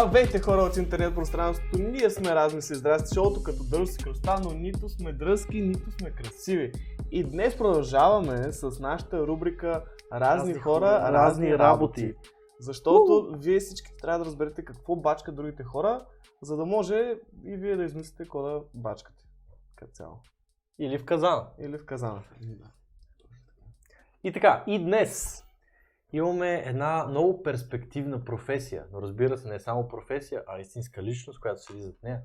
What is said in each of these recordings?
Здравейте хора от интернет пространството, ние сме разни си здрасти шоуто като дръз и кръста, но нито сме дръзки, нито сме красиви. И днес продължаваме с нашата рубрика Разни, хора, разни, работи. Защото вие всички трябва да разберете какво бачка другите хора, за да може и вие да измислите какво да бачкате. Като цяло. Или в казана. Или в казана. И така, и днес имаме една много перспективна професия, но разбира се не е само професия, а истинска личност, която седи зад нея.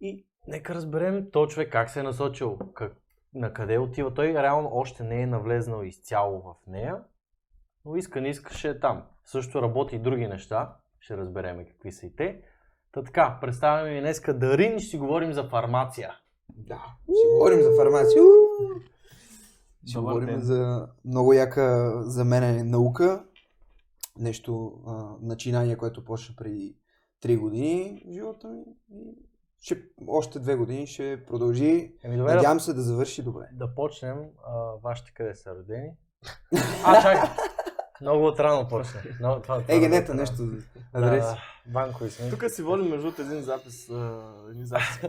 И нека разберем този човек как се е насочил, как, на къде отива. Той реално още не е навлезнал изцяло в нея, но иска не искаше е там. Също работи и други неща, ще разбереме какви са и те. Та така, представяме ви днеска Дарин ще си говорим за фармация. Да, ще говорим за фармация. Ще Добър говорим ден. за много яка за мен е наука. Нещо, а, начинание, което почна преди 3 години в живота ми. И ще, още 2 години ще продължи. Еми добре, да, Надявам се да завърши добре. да почнем. А, вашите къде са родени? А, чакай! Много отрано почна. Това, това Е, генета, много нещо. Адрес. Да, банкови сме. Тук си водим между един запис, а, един запис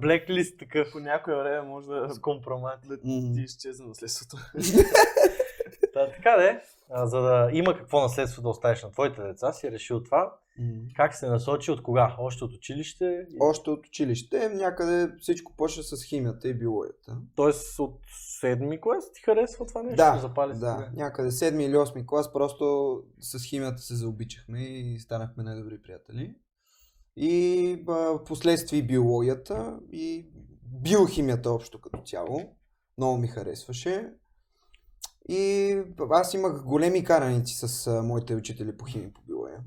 Блеклист такъв. По някое време може да, С компромати. да ти изчезне наследството. Та, така де, а, за да има какво наследство да оставиш на твоите деца, си е решил това. М. Как се насочи, от кога? Още от училище? Още от училище, някъде всичко почна с химията и биологията. Тоест от седми клас ти харесва това нещо? Да, Запали да, тебе? някъде 7 или 8 клас, просто с химията се заобичахме и станахме най-добри приятели. И а, в последствие и биологията и биохимията общо като цяло. Много ми харесваше. И аз имах големи караници с а, моите учители по химия по биология.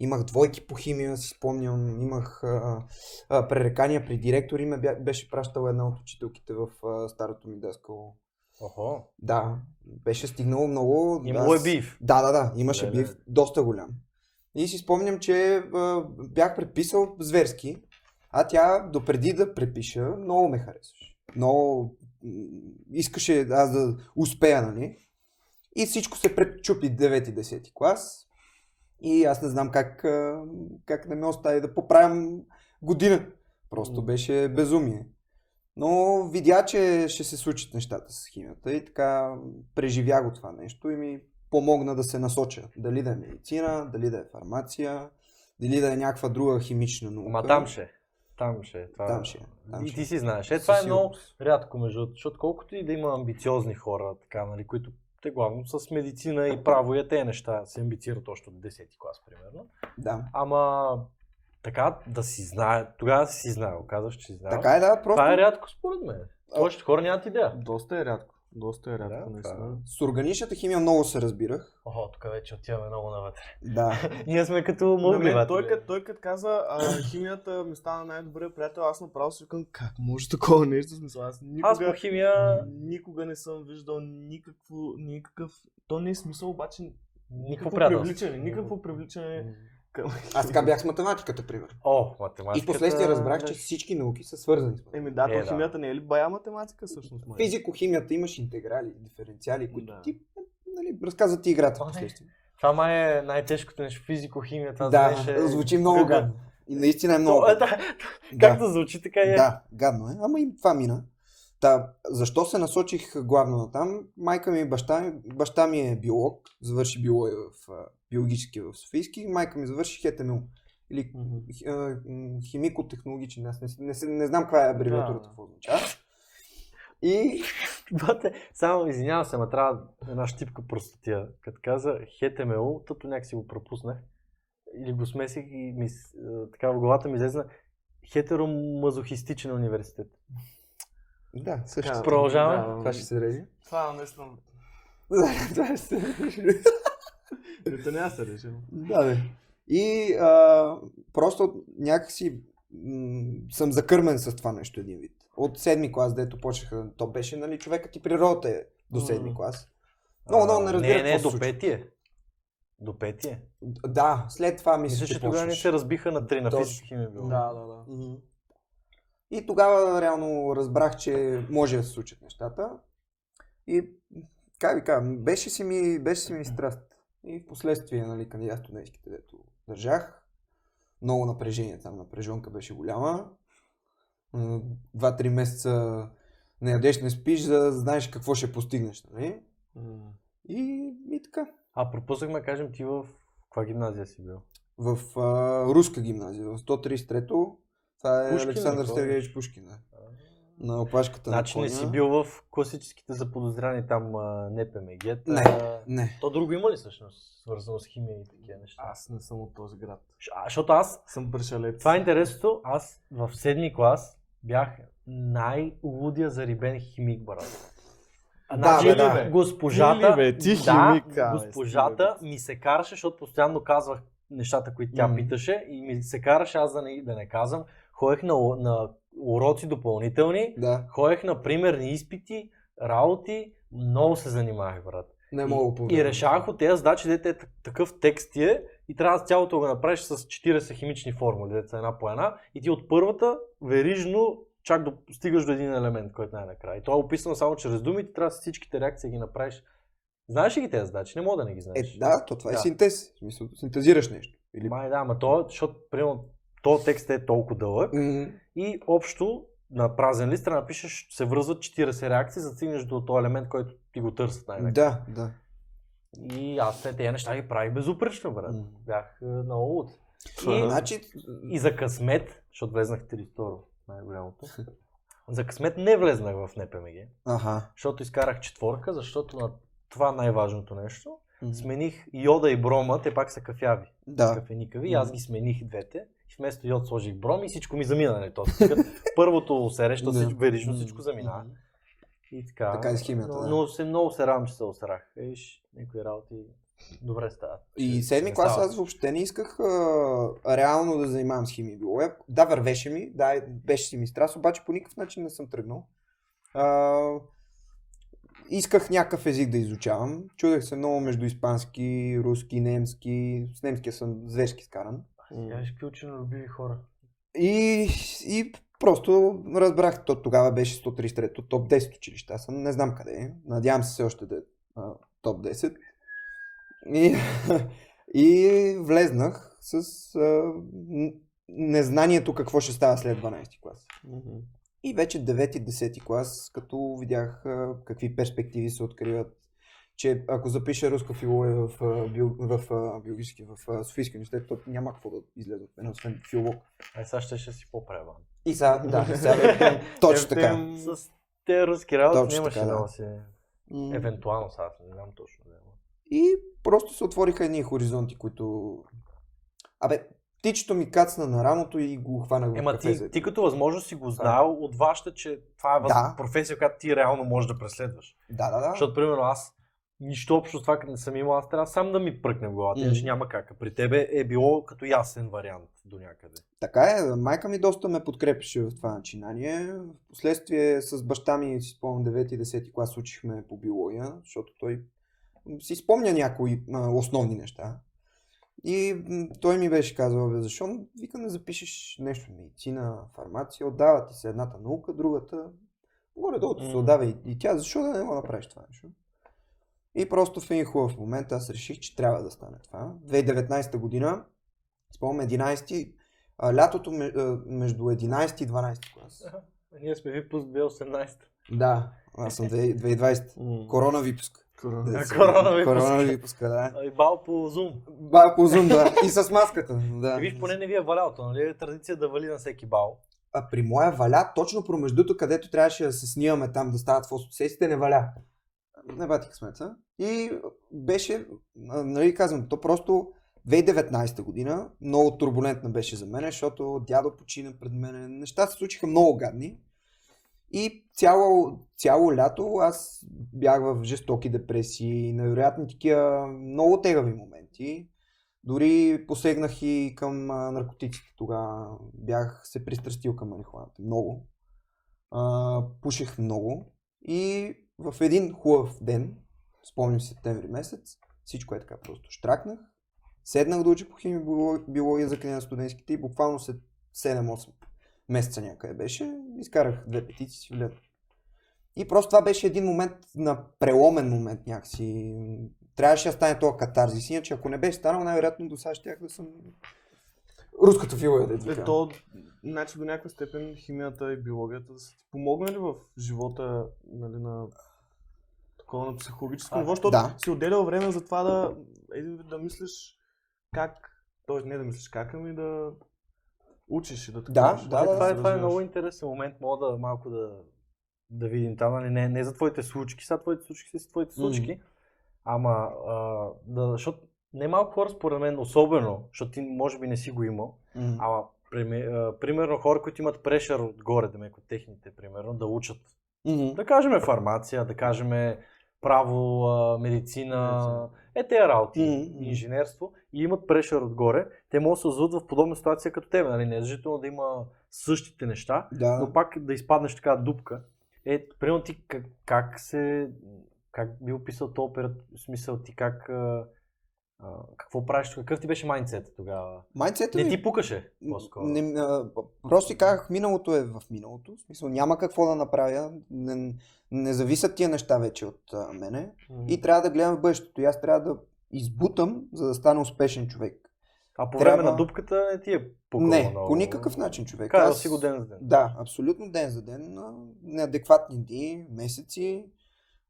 Имах двойки по химия, си спомням, имах а, а, пререкания при директори, ме бя- беше пращала една от учителките в а, старото ми даскало. Охо. Да, беше стигнало много. Имало е бив. Да, да, да, имаше Да, бив да. доста голям. И си спомням, че а, бях преписал зверски, а тя допреди да препиша, много ме харесваше. Много искаше аз да успея, нали? И всичко се пречупи 9-10 клас. И аз не знам как, как да ме остави да поправям година. Просто беше безумие. Но видя, че ще се случат нещата с химията и така преживя го това нещо и ми помогна да се насоча. Дали да е медицина, дали да е фармация, дали да е някаква друга химична наука. Ма там ще. е. Там ще. е, Това... Там ще е, там и ти си знаеш. Е, това е много рядко, между защото колкото и да има амбициозни хора, така, нали, които те главно с медицина и право и те неща се амбицират още от 10 клас, примерно. Да. Ама така да си знае, тогава си знаел, казваш, че си знаел. Така е, да, просто Това е рядко според мен. Повечето хора нямат идея. Доста е рядко. Доста е рядко, Да, наистина. това с органичната химия много се разбирах. Охо, тук вече отиваме много навътре. Да. Ние сме като мъгливати. той, като, той като каза, а, химията ми стана най-добрия приятел, аз направо си викам, как може такова нещо? Смисъл, аз никога, Аз по химия никога не съм виждал никакво, никакъв, то не е смисъл, обаче никакво привличане, никакво привличане към... Аз така бях с математиката, пример. О, И математиката... в последствие разбрах, че всички науки са свързани с математика. Еми да, Е, то да. химията не е ли бая математика всъщност? май? Физико-химията имаш интеграли, диференциали, които Да. ти нали, разказват ти играта последствие. Това май е най-тежкото нещо. Физико-химия. Това Да, ще... звучи много гадно. И наистина е много. То, е, да, както звучи, така и е. Да, гадно е. Ама и това мина. Та, защо се насочих главно на там? Майка ми и баща, ми- баща ми е биолог, завърши биология в а, биологически в Софийски, майка ми завърши ХТМУ. Или м, химико-технологичен, аз не, не, не, не знам каква е абревиатурата, какво означава. И Бате, само извинявам се, ма трябва една щипка простотия. Като каза ХТМУ, тъто някак си го пропуснах. Или го смесих и ми, а, така в главата ми излезна хетеромазохистичен университет. Да, също. Така, Продължаваме? да, Това ще се реже. Това наистина. това ще се реже. Ето няма да се реши. Да, бе. И а, просто някакси м- съм закърмен с това нещо един вид. От седми клас, дето почнаха, то беше, нали, човекът и природата е до седми клас. Много, много не разбирах Не, не, какво до петия. До петия. Да, след това мисля, Мисля, че, тогава не се разбиха на три, на физика химия било. Да, да, да. Мгм. И тогава реално разбрах, че може да се случат нещата. И, как ви кажа, беше си ми, беше си ми страст. И в последствие, нали, кандидат студентските, дето държах, много напрежение там, напрежонка беше голяма. Два-три месеца не ядеш, не спиш, за да знаеш какво ще постигнеш, нали? И, и така. А пропуснахме кажем ти в каква гимназия си бил? В а, руска гимназия, в 133-то, това е Пушкин ли, Александър кой? Сергеевич Пушкин, да. На опашката Значи на не коня. си бил в класическите заподозряни там НПМГ. Не. Не. То друго има ли всъщност, свързано с химия и такива неща? Аз не съм от този град. А, защото аз, Съм пришелец. това е интересното, аз в седми клас бях най-лудия зарибен химик, брат. А, Да, значи, бе, да, бе. Госпожата, бе? Ти да, химик, а, бе, госпожата бе. ми се караше, защото постоянно казвах нещата, които тя Мгм. питаше и ми се караше аз да не, да не казвам. Ходех на, на уроци допълнителни, Да, ходех на примерни изпити, работи, много се занимавах, брат. не И- мога И, повярвам. решавах от тези задачи, дете е так- такъв текст ти е и трябва цялото да го направиш с 40 химични формули, деца една по една и ти от първата верижно чак до, стигаш до един елемент, който най-накрая. И то е описано само чрез думите, трябва с всичките реакции да ги направиш. Знаеш ли ги тези задачи? Не мога да не ги знаеш. Е, да, то това е Да. синтез. В смисъл, синтезираш нещо. Или... Май да, ама то, защото, примерно, то текст е толкова дълъг М, и общо на празен лист трябва да напишеш, се връзват 40 реакции, за да стигнеш до този елемент, който ти го търсят най-накрая. Да, да. И аз те тези неща ги правих безупречно, брат. М. Бях е, много луд. И, Значи, и за късмет, защото влезнах в 32 най-голямото, за късмет не влезнах в НПМГ, аха. защото изкарах четворка, защото на това най-важното нещо, М, смених йода и брома, те пак са кафяви, Да. кафеникави, и аз ги смених двете. И вместо йод сложих бром и всичко ми замина. Нали? То, първото Да. всичко, верижно М, всичко заминава. м. И така. Така и с химията, Но, да. но се, много се радвам, че се осрах. Виж, някои работи добре стават. И седми клас аз въобще не исках а, реално да занимавам с химия и биология. Да, вървеше ми, да, беше си ми страст, обаче по никакъв начин не съм тръгнал. А, исках някакъв език да изучавам. Чудех се много между испански, руски, немски. С немския съм зверски скаран. Я виж какви ученолюбиви хора. И, и просто разбрах, то тогава беше 133-то, топ 10 училище. Аз не знам къде е. Надявам се все още да е а, топ 10. И, и влезнах с а, незнанието какво ще става след 12 клас. И вече 9-10 клас, като видях а, какви перспективи се откриват, че ако запиша руска филология в, а, био, в, а, биологически, в Софийския университет, то няма какво да излезе от мен, освен филолог. Ай, сега ще, ще си по-преван. И сега, да, сега, точно така. С тези руски работи нямаше да. си. М, Евентуално сега, не знам точно. Да. И просто се отвориха едни хоризонти, които... Абе, птичето ми кацна на рамото и го хванах в Ема кафе. ти, ти като възможност си го знаел, от вашата, че това е въз... Да. професия, която ти реално можеш да преследваш. Да, да, да. Защото, примерно, аз нищо общо с това, като не съм имал, аз трябва сам да ми пръкне в главата, иначе няма как. При тебе е било като ясен вариант до някъде. Така е, майка ми доста ме подкрепеше в това начинание. Впоследствие с баща ми, си спомням, 9 и 10 клас учихме по биология, защото той си спомня някои а, основни неща. И той ми беше казал, бе, защо вика не запишеш нещо, медицина, фармация, отдава ти се едната наука, другата, горе-долу се отдава и, и тя, защо да не го направиш това нещо? И просто в един хубав момент аз реших, че трябва да стане това. 2019 година, спомням 11 а, лятото между 11 и 12 клас. Ние сме випуск 2018. Да, аз съм 2- 2020. м, Корона випуск. корона. Да, корона випуск. Корона випуска, да. И бал по Zoom. Ба, по Zoom, да. И с маската. Да. И виж, поне не ви е валялото, нали? Е традиция да вали на всеки бал. А при моя валя, точно промеждуто, където трябваше да се снимаме там, да стават фотосесиите, не валя. Не бати късмета. И беше, нали казвам, то просто 2019 година, много турбулентна беше за мен, защото дядо почина пред мен, неща се случиха много гадни. И цяло, цяло лято аз бях в жестоки депресии, невероятни такива много тегави моменти. Дори посегнах и към наркотиците тогава. Бях се пристрастил към марихуаната. Много. А, пушех много. И в един хубав ден, спомням септември месец, всичко е така просто. Штракнах, седнах да уча по химия биология за края на студентските и буквално след 7-8 месеца някъде беше, изкарах две петиции си влезе. И просто това беше един момент на преломен момент някакси. Трябваше да стане този катарзис, иначе ако не беше станал, най-вероятно до сега щях да съм Руската да ти Е, то, значи до някаква степен химията и биологията са ти помогнали в живота нали, на такова на психологическо ниво, защото да. си отделял време за това да, вид да мислиш как, т.е. не да мислиш как, ами да учиш и да Да, такова. да, да, това, е, се това е много интересен момент, мога да малко да, да видим там, нали, не, не за твоите случки, сега твоите случки са твоите случки, ама а, да, защото не малко хора според мен, особено, защото ти може би не си го имал, М. ама примерно хора, които имат прешър отгоре, да от техните, примерно, да учат, Мгм. да кажем фармация, да кажем право, медицина, Медицина. е тези работи, Мгм, мгм. инженерство и имат прешър отгоре, те могат да се озват в подобна ситуация като тебе, нали? не е задължително да има същите неща, Да. но пак да изпаднеш така дупка. Е, примерно ти как, как се, как би описал този период, в смисъл ти как, а, какво правиш, какъв ти беше майндсет тогава? Майндсета Не ми- ти пукаше, по-скоро. Не, а, просто си казах, миналото е в миналото. В смисъл, няма какво да направя. Не, не зависят тия неща вече от а, мене. И трябва да гледам в бъдещето. И аз трябва да избутам, за да стана успешен човек. А по трябва- време на дупката не ти е пукало не, много. по никакъв начин човек. Карал Аз- си го ден за ден. Да, абсолютно ден за ден. Неадекватни дни, месеци,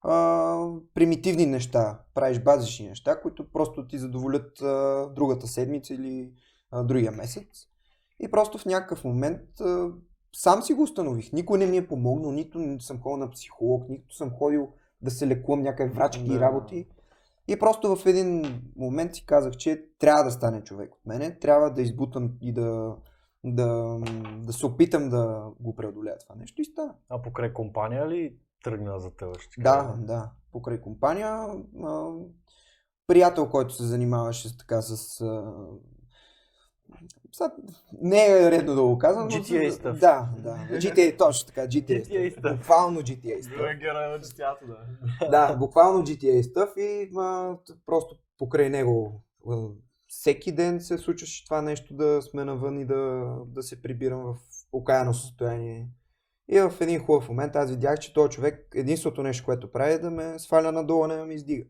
а, примитивни неща. Правиш базични неща, които просто ти задоволят а, другата седмица или а, другия месец. И просто в някакъв момент а, сам си го установих. Никой не ми е помогнал, нито не съм ходил на психолог, нито съм ходил да се лекувам някакви врачки и Да. работи. И просто в един момент си казах, че трябва да стане човек от мене, трябва да избутам и да, да, да се опитам да го преодолея това нещо и стана. А покрай компания ли тръгна за теб? ще Да, кажа? да. Покрай компания, а, приятел, който се занимаваше така с... А, сега, не е редно да го казвам. но GTA с- stuff. Да, да. GTA, точно така, GTA, GTA stuff. stuff. Буквално GTA stuff. Той е герой на четята, да. да, буквално GTA stuff и а, просто покрай него всеки ден се случваше това нещо да сме навън и да, да се прибирам в окаяно състояние. И в един хубав момент аз видях, че този човек единственото нещо, което прави е да ме сваля надолу, не да ме издига.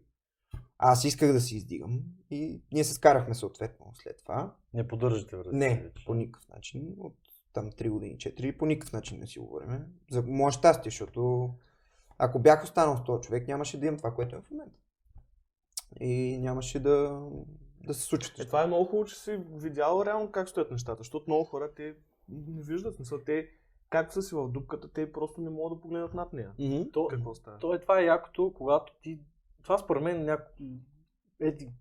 Аз исках да се издигам и ние се скарахме съответно след това. Не поддържате връзка. Не, вече. по никакъв начин. От там 3 години, 4, по никакъв начин не си говорим. За мое щастие, защото ако бях останал с този човек, нямаше да имам това, което е в момента. И нямаше да, да се случат. Е, това е много хубаво, че си видял реално как стоят нещата, защото много хора те не виждат смисъл. Те, както са си в дупката, те просто не могат да погледнат над нея. Мгм. То, Какво става? то е това е якото, когато ти... Това според мен няко... Еди,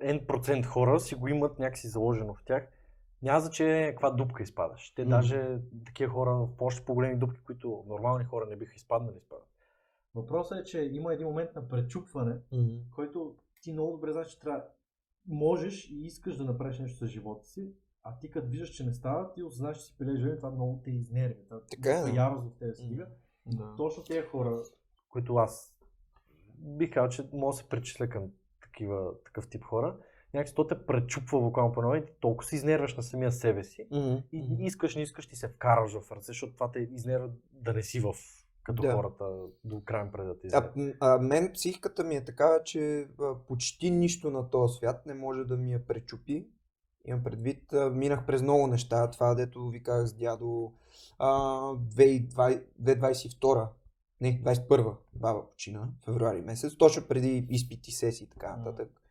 N процент хора си го имат някакси заложено в тях. Няма значение каква дупка изпадаш. Те Мгм. даже такива хора в още по-големи дупки, които нормални хора не биха изпаднали, изпадат. Въпросът е, че има един момент на пречупване, Мгм. който ти много добре знаеш, че трябва. Можеш и искаш да направиш нещо с живота си, а ти като виждаш, че не става, ти осъзнаваш, че си пилеш това много те изнерви. Това Така е, да. ярост в тебе стига. Да. Точно тези хора, които аз бих казал, че мога да се причисля към такива, такъв тип хора, някакси то те пречупва буквално по нови, толкова се изнерваш на самия себе си Мгм. и искаш, не искаш, ти се вкараш в ръце, защото това те изнервя да не си в като Да. хората до крайен пред да те А, а, мен психиката ми е такава, че а, почти нищо на този свят не може да ми я пречупи. Имам предвид, минах през много неща, това дето ви казах с дядо, а, 2020 2022, не, 21 баба почина, февруари месец, точно преди изпити, сесии и така нататък.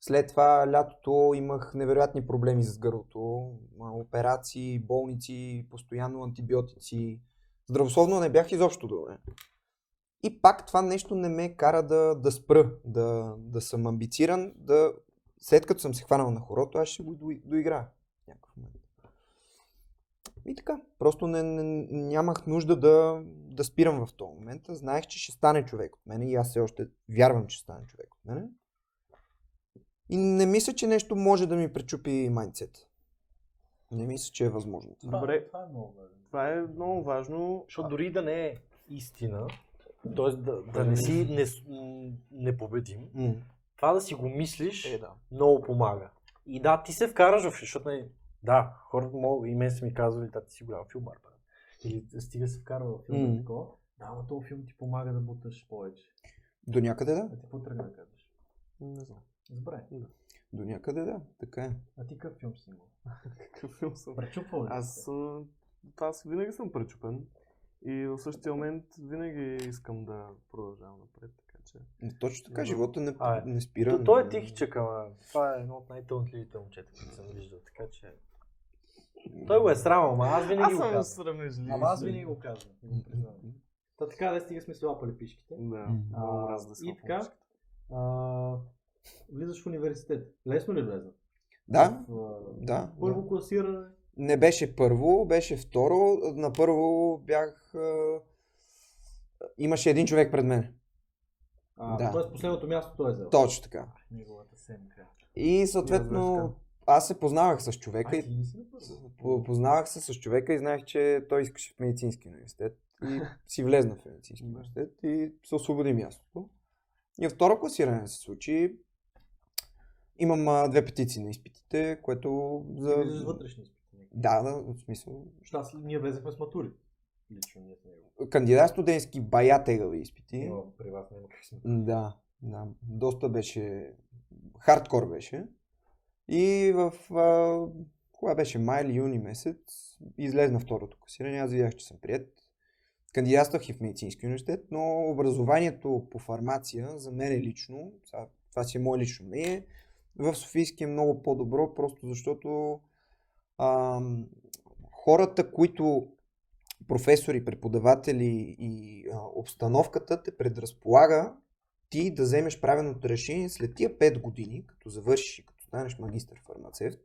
След това лятото имах невероятни проблеми с гърлото, операции, болници, постоянно антибиотици. Здравословно не бях изобщо добре. И пак това нещо не ме кара да, да спра, да, да съм амбициран, да след като съм се хванал на хорото, аз ще го до- доиграя в някакъв момент. И така, просто не, не, нямах нужда да, да спирам в този момент. Знаех, че ще стане човек от мене и аз все още вярвам, че ще стане човек от мене. И не мисля, че нещо може да ми пречупи майндсет. Не мисля, че е възможно. това. Добре. това е много важно. Това е много важно. Защото дори да не е истина, т.е. да, да не си не, непобедим, М. това да си го мислиш, Е, да. много помага. И да, ти се вкараш в, защото нали, да, хората могат, и мен са ми казвали, да, ти си голям филмар, брат. Или стига се вкарва в филм mm. такова. Да, но този филм ти помага да буташ повече. До някъде да. А ти какво тръгна да кажеш? Не знам. Забравяй. До някъде да, така е. А ти какъв филм си имал? Какъв филм съм? Пречупвал ли? Аз, аз винаги съм пречупен. И в същия момент винаги искам да продължавам напред, че... Но Точно така, живота не, А, е. не спира. То, той е тихичък, ама това е едно от най-талантливите момчета, които съм виждал, така че... Той го е срамал, ама аз винаги Аз го съм казвам. срамежлив. Ама аз винаги го казвам. и го признавам. Та така, да стига сме си лапали пишките. Да, много А, мразя да и съм така? А, влизаш в университет. Лесно ли влезна? Да, В, да. Първо да. класиране. Не беше първо, беше второ. На първо бях... а, Имаше един човек пред мен. А, Да. Тоест последното място той е взел. Точно така. Неговата семка. И съответно аз се познавах с човека А, и познавах се с човека и знаех, че той искаше в медицински университет. И си влезна в медицински университет и се освободи мястото. И второ класиране се случи. Имам а, две петиции на изпитите, което за... Влизаш вътрешни изпити. Да, да, в смисъл. Защото ние влезахме с матури. Лично ние с него. Кандидат студентски бая тегави изпити. Но при вас няма как сме. Да, да. Доста беше... Хардкор беше. И в... А, кога беше? Май или юни месец излезна второто класиране. Аз видях, че съм прият. Кандидатствах и в медицински университет, но образованието по фармация за мен е лично, това си е мое лично мнение, в Софийски е много по-добро, просто защото ам, хората, които професори, преподаватели и а, обстановката те предразполага ти да вземеш правилното решение след тия 5 години, като завършиш и като станеш магистър фармацевт,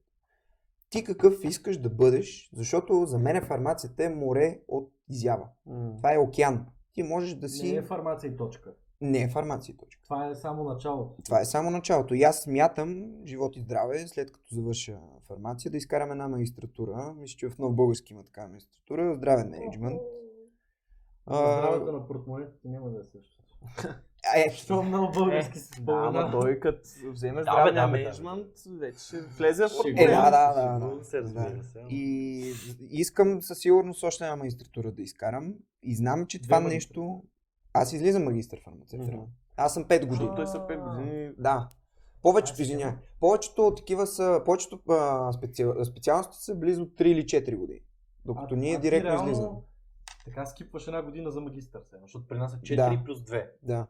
ти какъв искаш да бъдеш, защото за мен фармацията е море от изява. М. Това е океан. Ти можеш да си... Не е фармация и точка. Не е фармация точка. Това е само началото. Това е само началото. И аз смятам, живот и здраве, след като завърша фармация, да изкарам една магистратура. Мисля, че в Нов Български има такава магистратура. Здравен менеджмент. Здравето на портмонетите няма да е също. е, Що много български се Да, спомена. ама той като вземе Да, да, бе, менеджмент, вече ще влезе в Ще Е, да, да, да. Да, се разбира да. се. И искам със сигурност още една магистратура да изкарам. И знам, че това нещо... Аз излизам магистър фармацевт. Реално. Аз съм 5 години. Той са 5 години. Да. Повечето, извиня. Повечето такива са, повечето а, специал, специалности са близо 3 или 4 години. Докато А- ние а директно реално излизаме. Така скипваш една година за магистър сега, защото при нас е 4 Да. плюс 2. Да.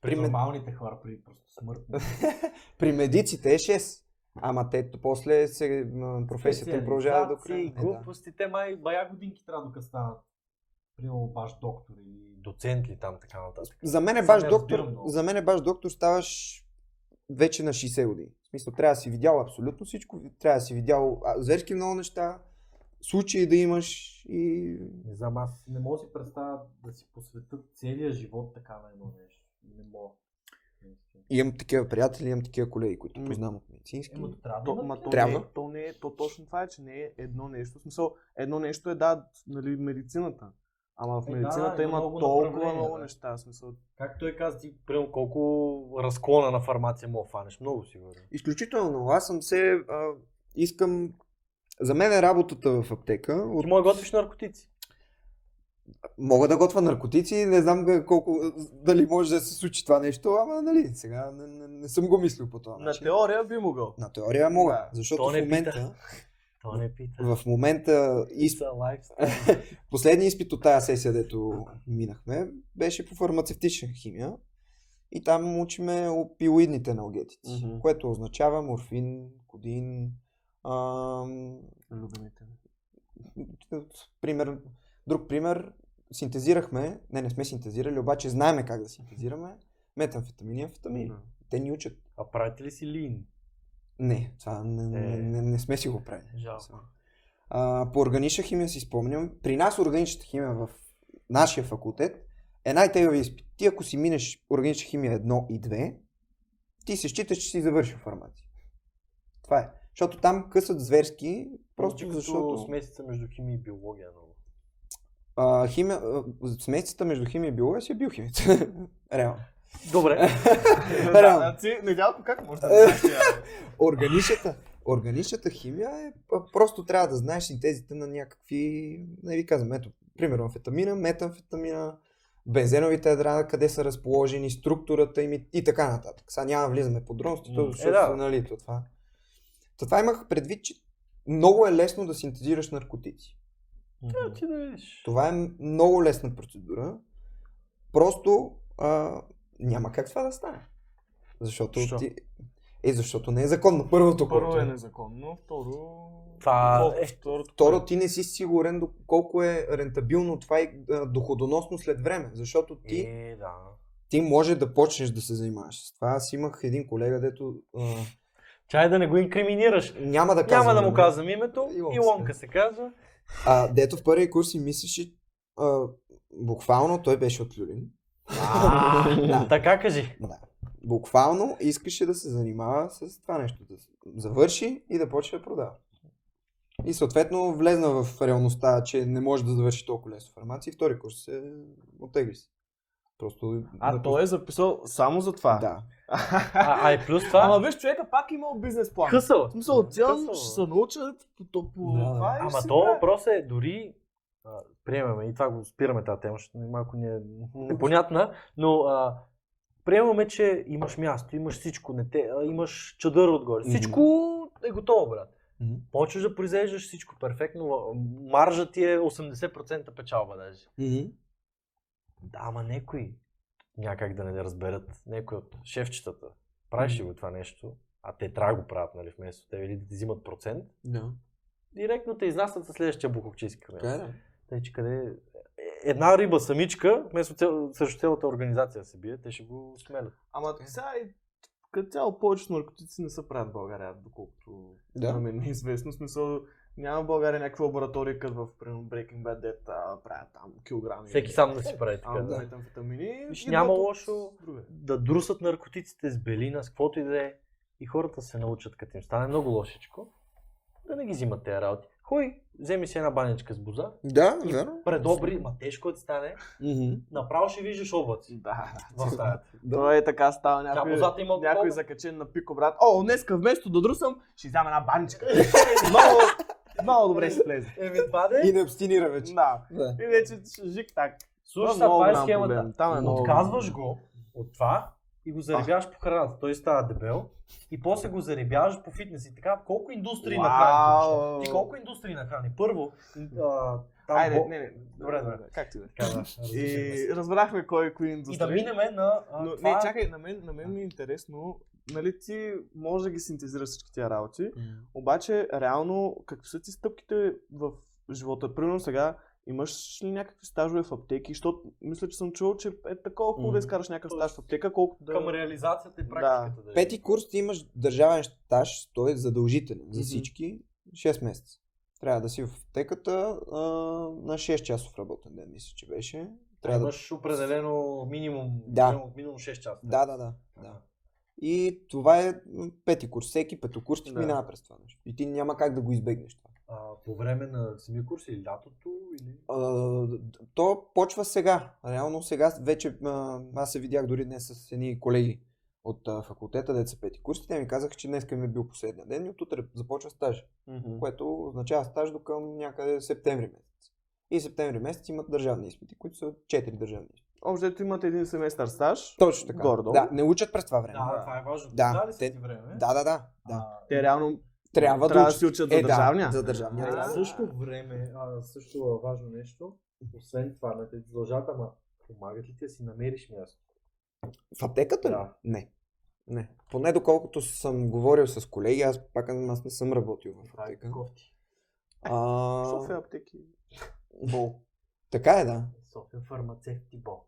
При При нормалните хора, при просто смъртни. При медиците е 6. Ама те после се, м, професията им продължава до края. Специализации, Е, да. глупости, те май бая годинки трябва докато станат. Примерно баш доктор или доцент ли там така нататък. За мен е баш доктор, разбирам много. за мен е баш доктор ставаш вече на 60 години. В смисъл, трябва да си видял абсолютно всичко, трябва да си видял зверски много неща, случаи да имаш и... Не знам, аз не мога да си представя да си посветят целия живот така на едно нещо. Не мога. Имам такива приятели, имам такива колеги, които познавам от медицински. Ема, то трябва То, ма, то, Трябва. Не, е- то, не е, то точно това е, че не е едно нещо. В смисъл, едно нещо е да, нали, медицината. Ама в Е, да, медицината има има много толкова много да. неща. Смисъл, Как той каза, ти примерно колко разклона на фармация мога да фанеш? Много сигурен. Изключително. Аз съм се... А, искам... За мен е работата в аптека. От... Ти мога да готвиш наркотици. Мога да готвя наркотици, не знам колко, дали може да се случи това нещо, ама нали, сега не, не, не съм го мислил по това на начин. теория би могъл. На теория мога, Да. защото То в не момента, пита. Това не пита. в момента изп... Последният изпит от тази сесия, дето минахме, беше по фармацевтична химия. И там учиме опиоидните аналгетици, Мгм. което означава морфин, кодин, ам, Любимите. пример, друг пример, синтезирахме, не, не сме синтезирали, обаче знаеме как да синтезираме метамфетамини и амфетамини. Да. Те ни учат. А правите ли си лин? Не, това не, Е. не, не сме си го правили. Жалко. А, по органична химия си спомням, при нас органичната химия в нашия факултет е най-тегави изпит. Ти ако си минеш органична химия 1 и 2, ти се считаш, че си завършил фармация. Това е. Защото там късат зверски, просто Чувство защото... смесица между химия и биология много. А, химия, смесицата между химия и биология си е биохимията. Реално. Добре. Значи, недялко как може да знаеш? Органичната, органичната химия е просто трябва да знаеш синтезите на някакви, не ви казвам, ето, примерно амфетамина, метамфетамина, бензеновите ядра, къде са разположени, структурата им и, и така нататък. Сега няма да влизаме подробности, М, е, защото да. нали, то това. То това имах предвид, че много е лесно да синтезираш наркотици. Да, ти да видиш. Това е много лесна процедура. Просто а, няма как това да стане. Защото Защо? ти... Е, защото не е законно. Първото, Първо което е незаконно, второ... Това е- второто, Второ, ти не си сигурен до- колко е рентабилно това и а, доходоносно след време. Защото ти, Е, да. ти може да почнеш да се занимаваш с това. Аз имах един колега, дето а, Чай да не го инкриминираш. няма да казвам. Няма да му казвам името. Илонка Илонка се. се казва. А, дето в първия курс си мислеше, а, буквално той беше от Люлин. Да. Така кажи. Да. Буквално искаше да се занимава с това нещо, да завърши и да почне да продава. И съответно влезна в реалността, че не може да завърши толкова лесно фармация и втори курс се оттегли се. Просто... А той е записал само за това. Да. А, а и плюс това. Ама виж, човека пак имал бизнес план. Късал. В смисъл, цял ще се научат по, по, Да. това Ама си то въпрос е дори а, приемаме и това го спираме тази тема, защото малко ни е непонятна, но а, приемаме, че имаш място, имаш всичко, не те, а, имаш чадър отгоре. Всичко е готово, брат. Мгм. Почваш да произвеждаш всичко перфектно, маржа ти е 80% печалба даже. Мгм. Да, ама някой някак да не разберат, някой от шефчетата, правиш ли го това нещо, а те трябва да го правят, нали, вместо те или да ти взимат процент, Да. директно те изнасят със следващия буховчийски камион. Да. Тъй, че къде е- една риба самичка, вместо цел, срещу цялата организация се бие, те ще го смелят. Ама сега и като цяло повечето наркотици не се правят в България, доколкото Да. на мен е известно. Смисъл, няма в България някаква лаборатория, като в примерно Breaking Bad, дета правят там килограми. Всеки сам да си прави така. А, Да. метамфетамини. Виж, няма от лошо. другаде. да друсат наркотиците с белина, с каквото и да е. И хората се научат, като им стане много лошичко, да не ги взимат тези работи. Хой, вземи си една баничка с боза, Да, верно. предобри, ма тежко ти стане, Мгм. направо ще виждаш облаци. Да, В стаята. Той е така става някой, има някой закачен на пико, брат. О, днеска вместо да друсам, ще взема една баничка. много, много добре ще влезе. Еми, това И не абстинира вече. Да. Да. И вече жик так. Слушай, Това това е схемата. проблем. Там е много Отказваш го от това и го заребяваш по храната. Той става дебел и после го заребяваш по фитнес. И така, колко индустрии Вау! нахрани? Ти колко индустрии нахрани? Първо, а, там Айде, бо- не, не. Добре, добре. Как ти да? Да, различни И разбрахме кой кои индустрии. И да минеме на... А, Но, това... не, чакай, на мен, на мен ми е интересно, нали ти може да ги синтезираш всички тия работи, обаче реално какви са ти стъпките в живота? Примерно сега имаш ли някакви стажове в аптеки, защото мисля, че съм чувал, че е такова хубаво да изкараш някакъв стаж в аптека, колкото да... Към реализацията и практиката. Да. Пети курс ти имаш държавен стаж, той е задължителен за всички 6 месеца. Трябва да си в аптеката а, на 6 часов работен ден, мисля, че беше. Трябва да... имаш определено минимум, Да. минимум, минимум 6 часа. Да, да, да, да. И това е пети курс. Всеки петокурсник Да. минава през това нещо. И ти няма как да го избегнеш това. А, по време на самия курс или лятото? Или... А, то почва сега. Реално сега вече а, аз се видях дори днес с едни колеги от а, факултета, деца пети курс. и Те ми казаха, че днес ми е бил последния ден и от утре започва стаж. Мгм. което означава стаж до към някъде септември месец. И септември месец имат държавни изпити, които са 4 държавни изпити. Общо ето имате един семестър стаж. Точно така. Горе-долу. Да, не учат през това време. Да, Да, това е важно. Да, са те- ти време? да, да. да, А, Те реално Трябва, трябва да учат. си учат за е, държавния. Да, за държавния. А, да. същото време, а, също важно нещо, освен това, не те задължават, ама помагат ли ти да си намериш място? В аптеката ли? Да. Не. Не. Поне доколкото съм говорил с колеги, аз пак аз не съм работил в аптека. А, София аптеки. Бол. така е, да. София фармацевти бол.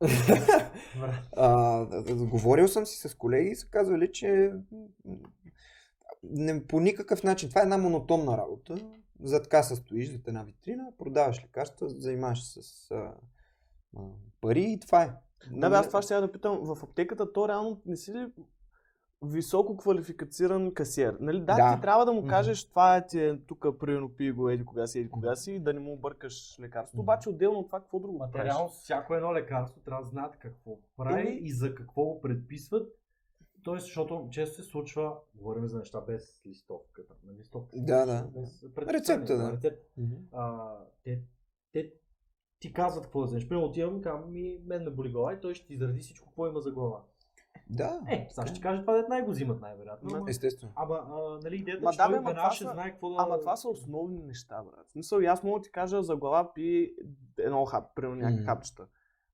А, да, да, говорил съм си с колеги и са казвали, че не, по никакъв начин. Това е една монотонна работа. Зад каса стоиш, зад една витрина, продаваш лекарства, занимаваш се с а, а, пари и това е. Да, бе, аз това ще я да питам. В аптеката то реално не си ли високо квалифициран касиер? Нали? Да, Да. ти трябва да му кажеш, това е ти е тук, примерно, пи го, еди кога си, еди кога си, и да не му бъркаш лекарство. Обаче отделно от това, какво друго правиш? Материално всяко едно лекарство трябва да знаят какво прави Еми- и за какво го предписват. Тоест, защото често се случва, говорим за неща без листовката. На листовката. Да, да. Без Рецепта, да. рецепта. Мгм. А, те, те, ти казват какво да вземеш. Примерно отивам и казвам, ми, мен ме боли глава и той ще ти изради всичко, какво има за глава. Да, Е, сега ще ти кажа това, дет най го взимат най-вероятно. Естествено. ама а, нали, идеята, че да, бе, веднага ще са- знае какво да... Ама това са основни неща, брат. В смисъл, аз мога да ти кажа за глава пи едно хап, примерно някакви М. хапчета.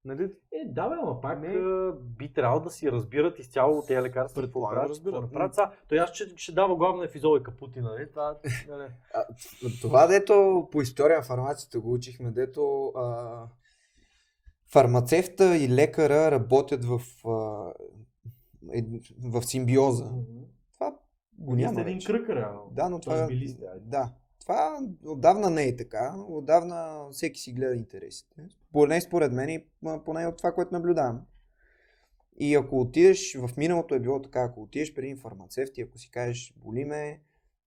Нали? Е, да бе, ама пак Не. би трябвало да си разбират изцяло тези лекарства. Предполагам, разбират. какво не правят. Сега, той аз ще, ще дава главна ефизолика Путина, нали? Това, нали? А, това, дето по история на фармацията го учихме, дето а, фармацевта и лекара работят в, а, в симбиоза. Това го няма един кръг, реално. Да, но това, били сте, айде. да, това отдавна не е така. Отдавна всеки си гледа интересите. Поне според мен и поне от това, което наблюдавам. И ако отидеш, в миналото е било така, ако отидеш при един фармацевт и ако си кажеш, боли ме,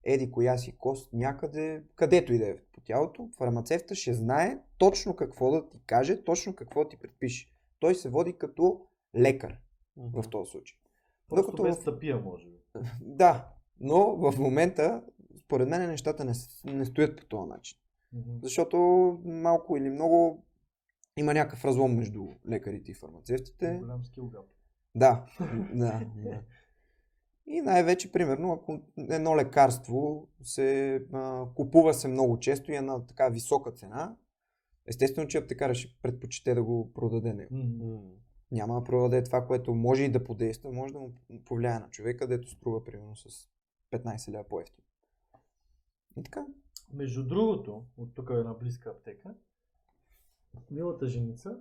еди коя си кост някъде, където и да е по тялото, фармацевта ще знае точно какво да ти каже, точно какво ти предпише. Той се води като лекар в този случай. Просто Докато без тъпия, може би. Да, но в момента, според мен, нещата не, не стоят по този начин. Защото малко или много има някакъв разлом между лекарите и фармацевтите. Голям скил гап. Да, да, да. И най-вече, примерно, ако едно лекарство се а, купува се много често и е на така висока цена, естествено, че аптекара ще предпочете да го продаде него. Няма да продаде това, което може и да подейства, може да му повлияе на човека, дето струва примерно с 15 ля по-ефтино. И така. Между другото, от тук е една близка аптека, милата женица,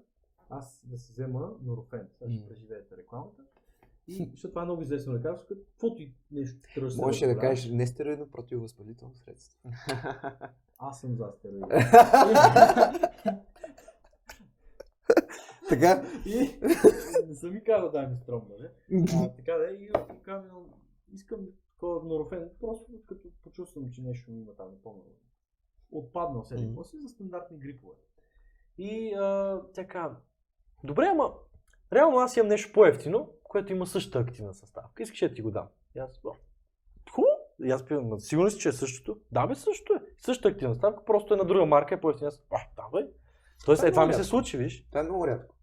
аз да си взема норофен. Сега ще преживеете рекламата. И защото това е много известно лекарство, каквото и нещо тръгваш се Можеш да разболяваш. кажеш нестероидно противовъзпалително средство. Аз съм за стероиди. така. и не съм ми казал дай ми стром, нали? А, така да и казвам, искам такова норофен, просто като почувствам, че нещо има там, не помня. Отпаднал се, какво си за стандартни грипове. И а, тя казва, добре, ама реално аз имам нещо по-ефтино, което има същата активна съставка. Искаш да ти го дам? И аз, «О, хубаво. И аз питам, «Ма сигурен си, че е същото? Да, бе, същото е. Същата активна съставка, просто е на друга марка, е по-ефтина. Аз, «А, да, бе. Тоест, Това е е, това ми се случи, виж. Това е много рядко.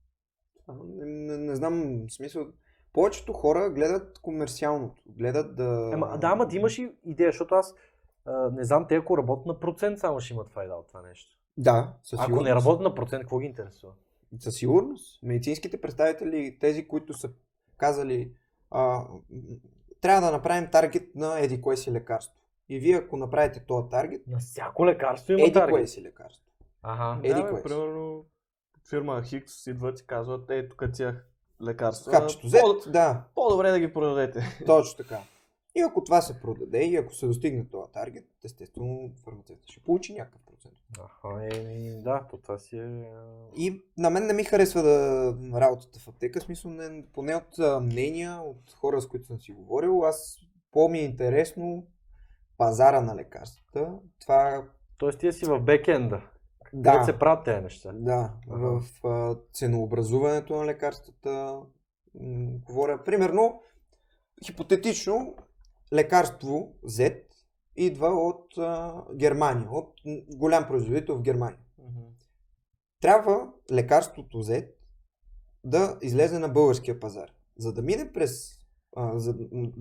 Не, не, не знам смисъл. Повечето хора гледат комерциалното. Гледат да. Ема, да, ама да имаш и идея, защото аз а, не знам те ако работят на процент, само ще имат файда от това нещо. Да, със Ако сигурност. не работят на процент, какво ги интересува? Със сигурност. Медицинските представители, тези, които са казали, а, трябва да направим таргет на еди кое си лекарство. И вие, ако направите този таргет, На всяко лекарство има еди кое таргет. си лекарство. Ага. Еди да, бе, кое си. примерно, фирма Хикс идват и казват, е, тук тия лекарства. Хапчето по- Z, да, По-добре да ги продадете. точно така. И ако това се продаде и ако се достигне този таргет, естествено фармацевтът ще получи някакъв процент. Аха, еми, да, то това си е... И на мен не ми харесва да работата в аптека, смисъл не, поне от а, мнения, от хора, с които съм си говорил, аз по-ми е интересно пазара на лекарствата. Това Тоест ти си в бекенда. Да, Където се правят тези неща. да, Ага. в а, ценообразуването на лекарствата. М, говоря, примерно, хипотетично, лекарство Z идва от а, Германия, от голям производител в Германия. трябва лекарството Z да излезе на българския пазар. За да мине през, а, за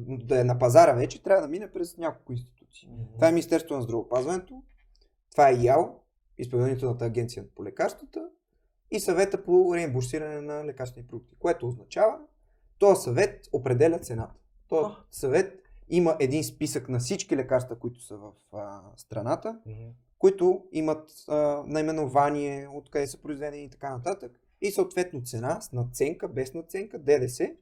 да е на пазара вече, трябва да мине през няколко институции. Това е Министерството на здравеопазването, това е ИАЛ, изпълнителната агенция по лекарствата и съвета по реимбурсиране на лекарствени продукти, което означава, този съвет определя цената. Този съвет има един списък на всички лекарства, които са в а, страната, Мгм. които имат а, наименование, откъде са произведени и така нататък. И съответно цена с надценка, без надценка, ДДС.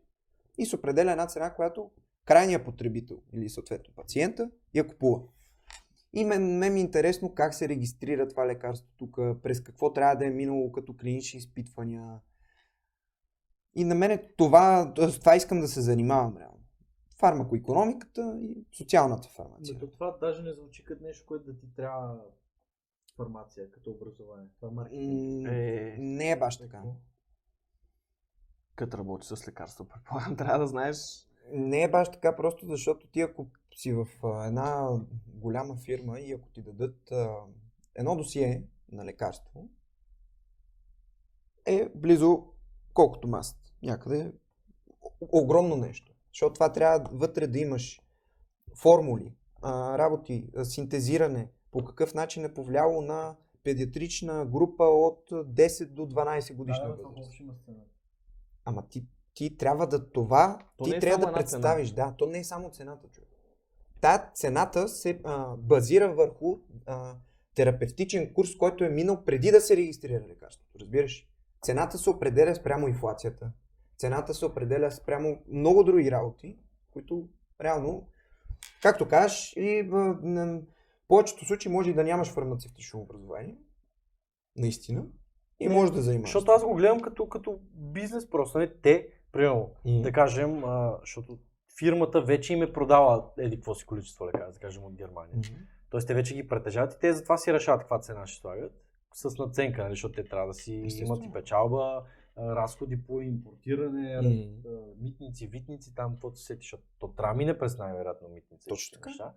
И се определя една цена, която крайният потребител или съответно пациента я купува. И мен, мен ми е интересно как се регистрира това лекарство тук, през какво трябва да е минало като клинични изпитвания. И на мен това, с това искам да се занимавам реално. Фармакоекономиката и социалната фармация. Ето това даже не звучи като нещо, което да ти трябва фармация като образование. Това е маркетинг. Е, Не е баш така. като работиш с лекарства, предполагам, трябва да знаеш. Не е баш така, просто защото ти ако си в една голяма фирма и ако ти дадат едно досие на лекарство, е близо колкото масата. Някъде огромно нещо. Защото това трябва вътре да имаш формули, работи, синтезиране, по какъв начин е повлияло на педиатрична група от 10 до 12 годишна възраст. Ама ти, ти трябва да това, То ти е трябва само да представиш. Да, то не е само цената, човек. Та цената се а, базира върху а, терапевтичен курс, който е минал преди да се регистрира лекарството. Разбираш? Цената се определя спрямо инфлацията. Цената се определя спрямо много други работи, които реално, както кажеш, и в повечето случаи може и да нямаш фармацевтично образование. Наистина. И може да занимаваш. Защото аз го гледам като, като бизнес просто. Не, те, примерно, М. да кажем, а, защото фирмата вече им е продала еди какво си количество лекарства, да кажем от Германия. Мгм. Тоест те вече ги притежават и те затова си решават каква цена ще слагат. С наценка, нали, защото те трябва да си Естествено. имат и печалба, разходи по импортиране, а, митници, витници, там каквото се сети, защото то трябва да мине през най-вероятно митници. Точно така. Неща.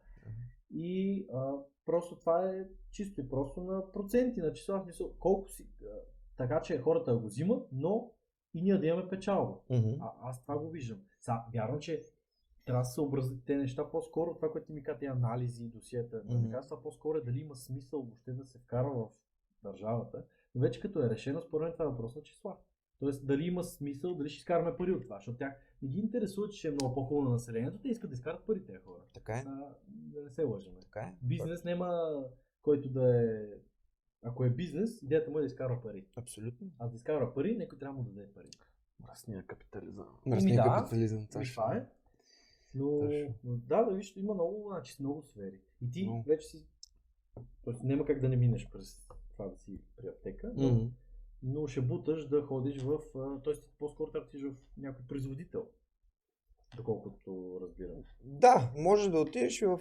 И а, просто това е чисто и просто на проценти, на числа, в смисъл, колко си, а, така че хората го взимат, но и ние да имаме печалба. Мгм. А, аз това го виждам. Са, вярно, че трябва да се съобразят те неща по-скоро, това, което ти ми каза, анализи, досиета, Мгм. mm-hmm. това по-скоро е дали има смисъл въобще да се вкара в държавата. Но вече като е решено, според мен това е въпрос на числа. Тоест, дали има смисъл, дали ще изкараме пари от това, защото тях не ги интересува, че ще е много по-хубаво на населението, те искат да изкарат пари тези хора. Така е. А, да не се лъжим. Така е. Бизнес няма който да е... Ако е бизнес, идеята му е да изкарва пари. Абсолютно. А да изкарва пари, някой трябва да даде пари. Мръсния капитализъм. Мръсния да, капитализъм. И точно. това е. Но, но да, да, виж, има много, значи, с много сфери. И ти Много. вече си. Тоест, няма как да не минеш през това да си при аптека, но, Мгм. но ще буташ да ходиш в. Тоест, по-скоро трябва да отидеш в някой производител. Доколкото разбирам. Да, може да отидеш в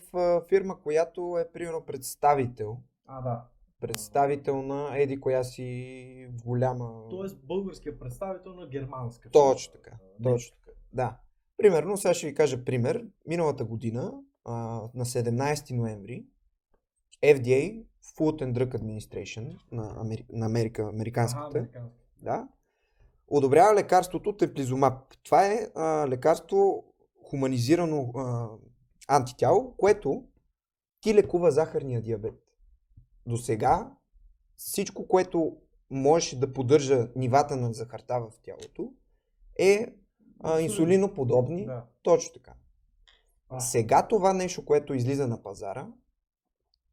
фирма, която е примерно представител. А, да. Представител на еди коя си голяма... Тоест, българският представител на германска. Точно така, точно така. Да. Примерно, сега ще ви кажа пример. Миналата година, а, на 17 ноември, FDA, Food and Drug Administration на, Амери... на Америка, американската, американска. да, одобрява лекарството Теплизумаб. Това е а, лекарство хуманизирано а, антитяло, което ти лекува захарния диабет. До сега всичко, което можеше да поддържа нивата на захарта в тялото, е а, инсулиноподобни. Да. Точно така. А, Сега това нещо, което излиза на пазара,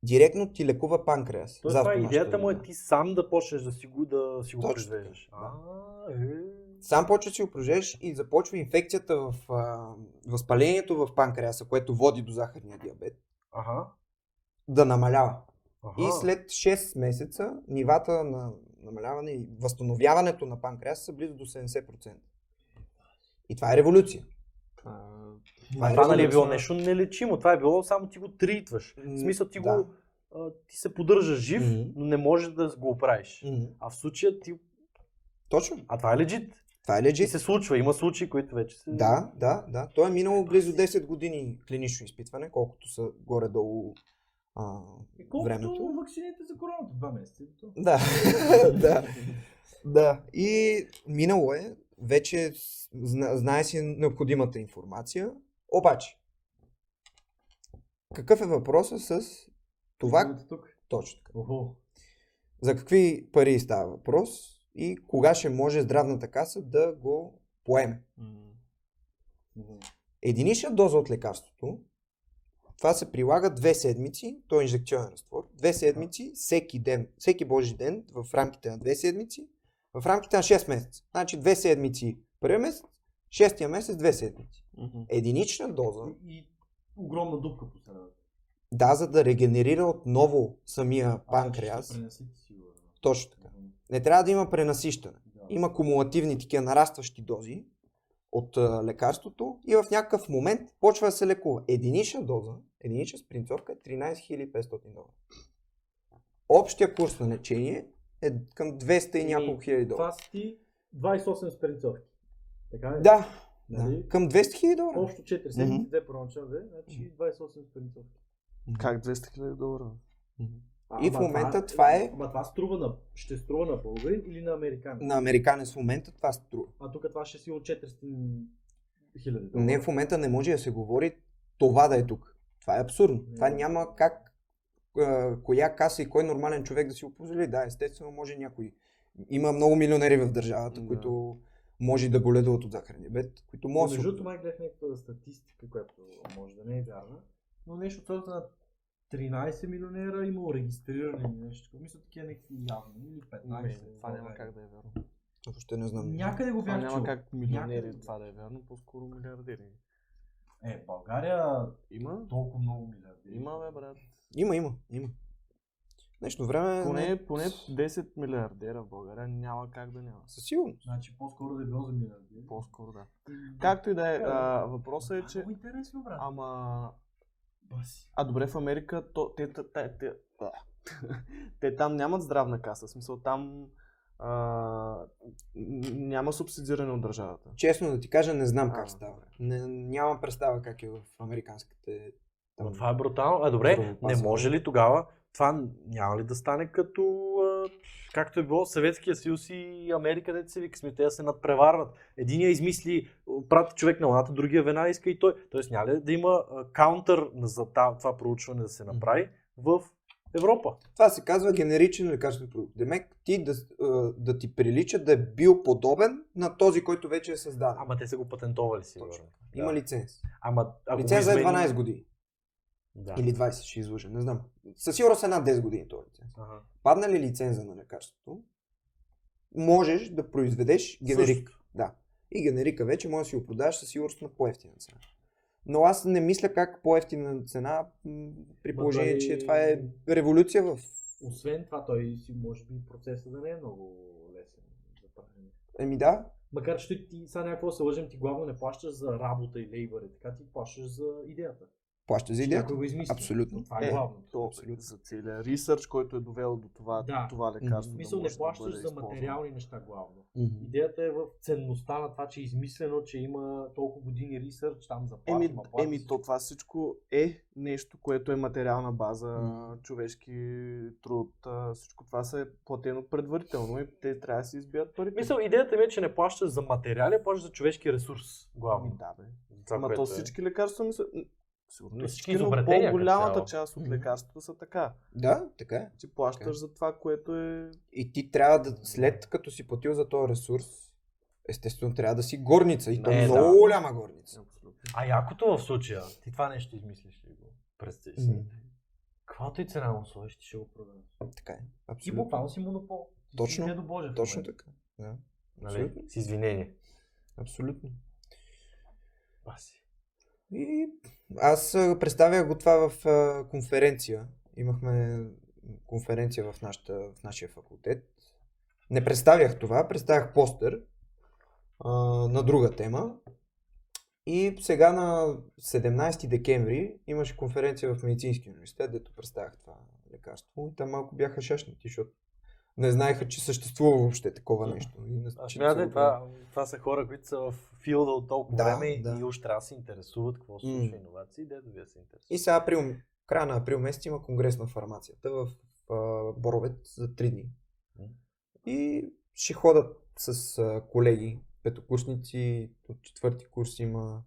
директно ти лекува панкреас. Тоест, това е идеята му е ти сам да почнеш да си го, да си го Точно произвеждаш. така, А, е. Сам почва да си го проживеш и започва инфекцията в а, възпалението в панкреаса, което води до захарния диабет, Ага. да намалява. Ага. И след 6 месеца нивата на намаляване и възстановяването на панкреаса са близо до 70%. И това е революция. Това Това е Това нали е било нещо нелечимо. Това е било само ти го тритваш. В смисъл ти Да. го а, ти се поддържаш жив, Мгм. но не можеш да го оправиш. Мгм. А в случая ти... Точно. А това е легит. Това е И лежит. се случва. Има случаи, които вече се... Да, да, да. То е минало близо 10 години клинично изпитване, колкото са горе-долу а, И колкото времето. вакцините за короната? Два месеца. и. Да, да, да. И минало е, вече зна, знае си необходимата информация. Обаче, какъв е въпросът с това? Тук. Точно така. За какви пари става въпрос и кога ще може здравната каса да го поеме? Единична доза от лекарството, това се прилага две седмици, то е инжекционен разтвор, две седмици, всеки ден, всеки божи ден, в рамките на две седмици, в рамките на 6 месеца. Значи две седмици първия месец, шестия месец две седмици. Единична доза, И, огромна дупка по средата. да, за да регенерира отново самия панкреас. Точно така. Не трябва да има пренасищане. Да. Има кумулативни такива нарастващи дози от а, лекарството и в някакъв момент почва да се лекува. Единична доза, единична спринцовка е 13 500 долара. Общия курс на лечение е към 200 и няколко хиляди Това долара. са ти 28 спринцовки. Така е? Да, Нали? да, към 200 хиляди долара. Общо 4 седмици, две първоначални, две, значи 28 спринцовки. Как 200 000 долара? Мгм. И в момента това е- Ама това струва на, ще струва на българин или на американец? На американец в момента това струва. А тук това ще си от 400 хиляди. Не, в момента не може да се говори това да е тук. Това е абсурдно. Това няма как а, коя каса и кой нормален човек да си го позволи. Да, естествено може някой. Има много милионери в държавата, Да. които може да боледуват от захарния бед, които могат да Между другото, май гледах някаква статистика, която може да не е вярна, но нещо от сорта на 13 милионера имало регистрирани нещо. Мисля, такива някакви явни или 15. Не, това няма как да е вярно. Въобще не знам. Някъде го бях няма как милионери Някъде. това да е вярно, по-скоро милиардери. Е, в България Има? толкова много милиарди. Има, бе, брат. Има, има, има. Днешно време. не- Поне, поне 10 милиардера в България няма как да няма. Със сигурност. Значи по-скоро да е било за милиарди. По-скоро да. Както и да е, а, въпросът е, Това че... Много интересно, брат. Ама... Баси. А добре, в Америка, то, те, те, те, те, те там нямат здравна каса. В смисъл там а, няма субсидиране от държавата. Честно да ти кажа, не знам А, как става. Не, нямам представа как е в американските. Но това е брутално. А добре, не може ли тогава това няма ли да стане като както е било Съветския съюз и Америка, дете се вика, те се надпреварват. Единия измисли, прати човек на луната, другия веднага иска и той. Тоест няма ли да има каунтър за това проучване да се направи в Европа? Това се казва генеричен лекарствен продукт. Демек, ти да, да ти прилича да е бил подобен на този, който вече е създаден. Ама те са го патентовали сигурно. Точно. Има Да. лиценз. Ама, ако Лиценз го е измени- 12 години. Да. Или 20, ще излъжа, не знам. Със сигурност е над 10 години този лиценз. Ага. Падна ли лиценза на лекарството, можеш да произведеш генерик. Да. И генерика вече може да си го продаваш със сигурност на по-ефтина цена. Но аз не мисля как по-ефтина цена, при положение, той- че това е революция в... Освен това, той си може би процесът да не е много лесен за правене. Еми да, Макар че ти сега някакво се лъжем, ти главно не плащаш за работа и лейбър така, ти плащаш за идеята. Плаща за идеята. Го измисли. Абсолютно. Това е, Е, главното. То Абсолютно. за целият ресърч, който е довел до това, Да. това лекарство. В да смисъл може не да плащаш бъде за материални неща главно. Мгм. Идеята е в ценността на това, че е измислено, че има толкова години ресърч, там заплати, Еми, има плати. еми, то това всичко е нещо, което е материална база, М. човешки труд, всичко това се е платено предварително и те трябва да си избият парите. Мисъл, идеята ми е, че не плащаш за материали, а плащаш за човешки ресурс. Ами Главно. да, бе. Това, Ама което то е. всички лекарства мисля... Сигурно не То всички изобретения по-голямата част от лекарствата са така. Да, така е. Ти плащаш Така. за това, което е... И ти трябва да, след като си платил за този ресурс, естествено трябва да си горница. И то Не, много да. голяма горница. Абсолютно. А якото в случая, ти това нещо измислиш ли го? Представи си. Каквато и цена му сложиш, ти ще го продадеш. Така е. Абсолютно. буквално си монопол. Ти си Точно, Недо Боже Точно момента. така. Да. Нали? С извинение. Абсолютно. Баси. И аз представях го това в конференция. Имахме конференция в, нашата, в нашия факултет. Не представях това, представях постер на друга тема. И сега на 17 декември имаше конференция в Медицинския университет, дето представях това лекарство. И там малко бяха шашнати, защото не знаеха, че съществува въобще такова нещо. И не- А смятай, това, това са хора, които са в филда от толкова Да, време да. и уж трябва да се интересуват какво се случва иновации, дето вие се интересуват. И сега април, края на април месец има конгрес на фармацията в а, Боровец за 3 дни. М. И ще ходят с колеги, петокурсници, от четвърти курс има.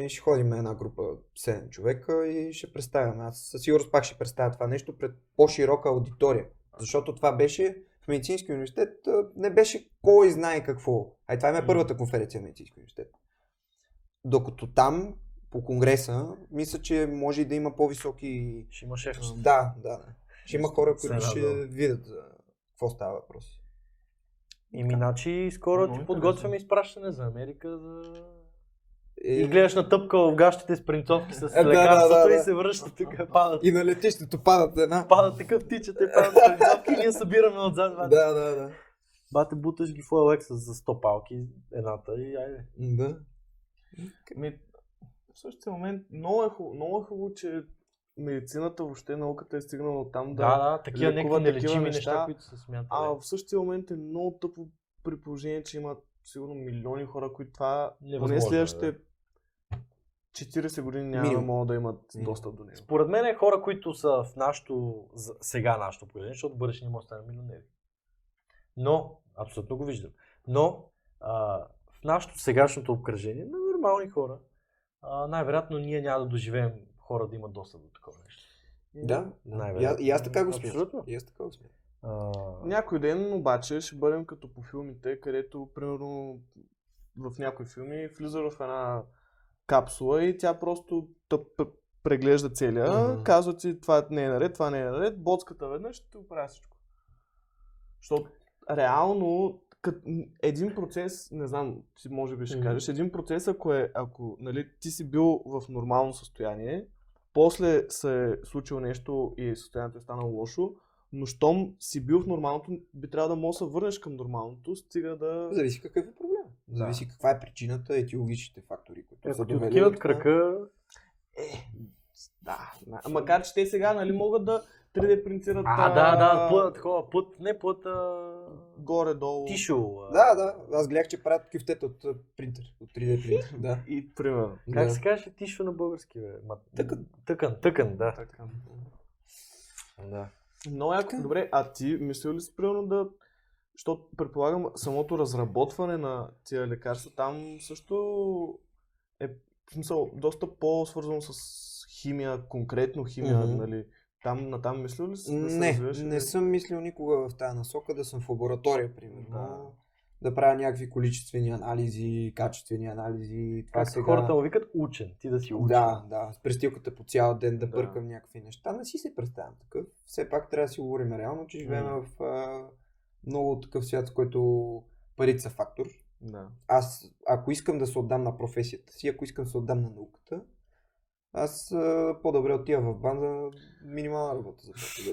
И ще ходим една група 7 човека и ще представяме. Аз със сигурност пак ще представя това нещо пред по-широка аудитория. Защото това беше в медицински университет, не беше кой знае какво. А и това е първата конференция в медицински университет. Докато там, по конгреса, мисля, че може и да има по-високи... Ще има шеф. Да, да. Ще има хора, които ще да. видят за какво става въпрос. И миначи скоро ти подготвяме изпращане за Америка за... Е, И гледаш на тъпка в гащите с принцовки с Е, да, лекарството да, да, и да. се връща тук, падат. и на летището падат една. Падат такъв птичета и падат принцовки и ние събираме отзад. бате. Да, да, да. Бате, буташ ги в OLX за 100 палки, едната и айде. Да. Ми, в същия момент много е, хубаво, много е хубаво, че медицината, въобще науката е стигнала там да... Да, да, такива лекува нелечими неща, неща, които се смятат. А в същия момент е много тъпо при положение, че има сигурно милиони хора, които това поне е, следващите 40 години няма Минимум. да могат да имат достъп до него. Според мен е хора, които са в нашото, сега нашето поколение, защото бъдеще не може да станем милионери. Но, абсолютно го виждам, но а, в нашото сегашното обкръжение на нормални хора, а, най-вероятно ние няма да доживеем хора да имат достъп до такова нещо. Да, Най-вероятно. и аз така го смятам. Абсолютно. И аз така го смятам. А, Някой ден обаче ще бъдем като по филмите, където примерно в някои филми влиза в една капсула и тя просто те пр- преглежда целия, Мгм. казва ти това не е наред, това не е наред, боцката веднъж ще ти оправя всичко. Защото реално кът, един процес, не знам, ти може би ще Мгм. кажеш, един процес, ако, е, ако нали, ти си бил в нормално състояние, после се е случило нещо и състоянието е станало лошо, но щом си бил в нормалното, би трябвало да можеш да се върнеш към нормалното, стига да... Зависи какъв е проблем. Зависи каква е причината, етиологичните фактори, които са Ако ти довели откиват това. крака, Е, да. Макар, че те сега нали, могат да 3D принтират а, да, да, път, такова, път, не път, а... горе-долу. тишу. а, Да, да. Аз гледах, че правят кюфтета от а, принтер, от 3D принтер. Да. И примерно. Как да. се каже тишу на български, бе? Ма... Тъкан. Тъкан, тъкан, да. Така. да. Но яко. Добре, а ти мислил ли си примерно да... Защото предполагам самото разработване на тия лекарства там също е в смисъл доста по-свързано с химия, конкретно химия, Мгм. нали? Там, натам мислил ли си да Не, развиваш? не съм мислил никога в тази насока да съм в лаборатория, примерно. Да. Да. правя някакви количествени анализи, качествени анализи. Това Как сега... хората му викат учен, ти да си учен. Да, да, с престилката по цял ден да Да. бъркам някакви неща. Не си се представям такъв. Все пак трябва да си говорим реално, че живеем М. в много такъв свят, в който парите са фактор. Да. Аз, ако искам да се отдам на професията си, ако искам да се отдам на науката, аз а, по-добре отива в банда минимална работа за.